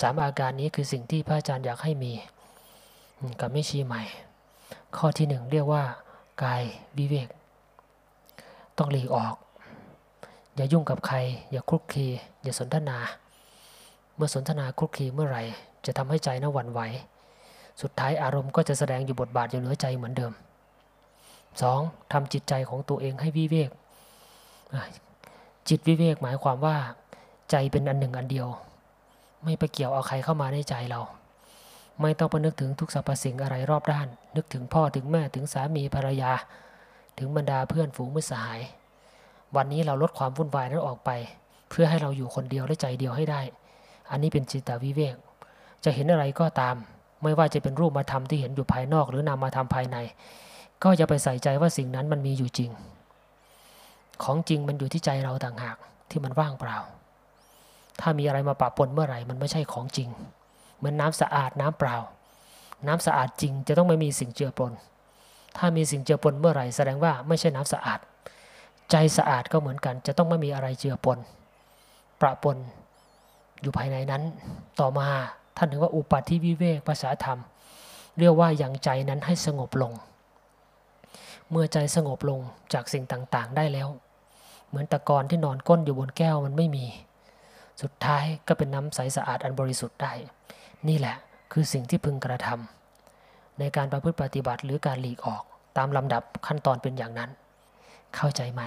สามอาการนี้คือสิ่งที่พระอาจารย์อยากให้มีกับไม่ชีใหม่ ข้อที่หนึ่งเรียกว่ากายวิเวก ต้องหลีกออก อย่ายุ่งกับใคร อย่าคลุกคลีอย่าสนทนา เมื่อสนทนาคลุกคลีเมื่อไหร่ จะทำให้ใจนั้นหวั่นไหว สุดท้ายอารมณ์ก็จะแสดงอยู่บทบาทอยู่เหนือใจเหมือนเดิม 2. ทำจิตใจของตัวเองให้วิเวกจิตวิเวกหมายความว่า ใจเป็นอันหนึ่งอันเดียว ไม่ไปเกี่ยวเอาใครเข้ามาในใจเรา ไม่ต้องไปนึกถึงทุกสรรพสิ่งอะไรรอบด้าน นึกถึงพ่อถึงแม่ถึงสามีภรรยา ถึงบรรดาเพื่อนฝูงมิตรสหาย วันนี้เราลดความวุ่นวายนั้นออกไป เพื่อให้เราอยู่คนเดียวและใจเดียวให้ได้ อันนี้เป็นจิตตวิเวก จะเห็นอะไรก็ตาม ไม่ว่าจะเป็นรูปมาทำที่เห็นอยู่ภายนอกหรือนามมาทำภายใน ก็อย่าไปใส่ใจว่าสิ่งนั้นมันมีอยู่จริง ของจริงมันอยู่ที่ใจเราต่างหากที่มันว่างเปล่า ถ้ามีอะไรมาปะปนเมื่อไหร่ มันไม่ใช่ของจริง เหมือนน้ำสะอาดน้ำเปล่า น้ำสะอาดจริงจะต้องไม่มีสิ่งเจือปน ถ้ามีสิ่งเจือปนเมื่อไหร่ แสดงว่าไม่ใช่น้ำสะอาด ใจสะอาดก็เหมือนกัน จะต้องไม่มีอะไรเจือปน ประปนอยู่ภายในนั้น ต่อมาท่านถึงว่าอุปัติวิเวกภาษาธรรม เรียกว่าอยังใจนั้นให้สงบลง เมื่อใจสงบลงจากสิ่งต่างๆ ได้แล้ว เหมือนตะกอนที่นอนก้นอยู่บนแก้วมันไม่มี สุดท้ายก็เป็นน้ำใสสะอาดอันบริสุทธิ์ได้ นี่แหละคือสิ่งที่พึงกระทำในการประพฤติปฏิบัติหรือการหลีกออกตามลำดับขั้นตอนเป็นอย่างนั้น เข้าใจไหม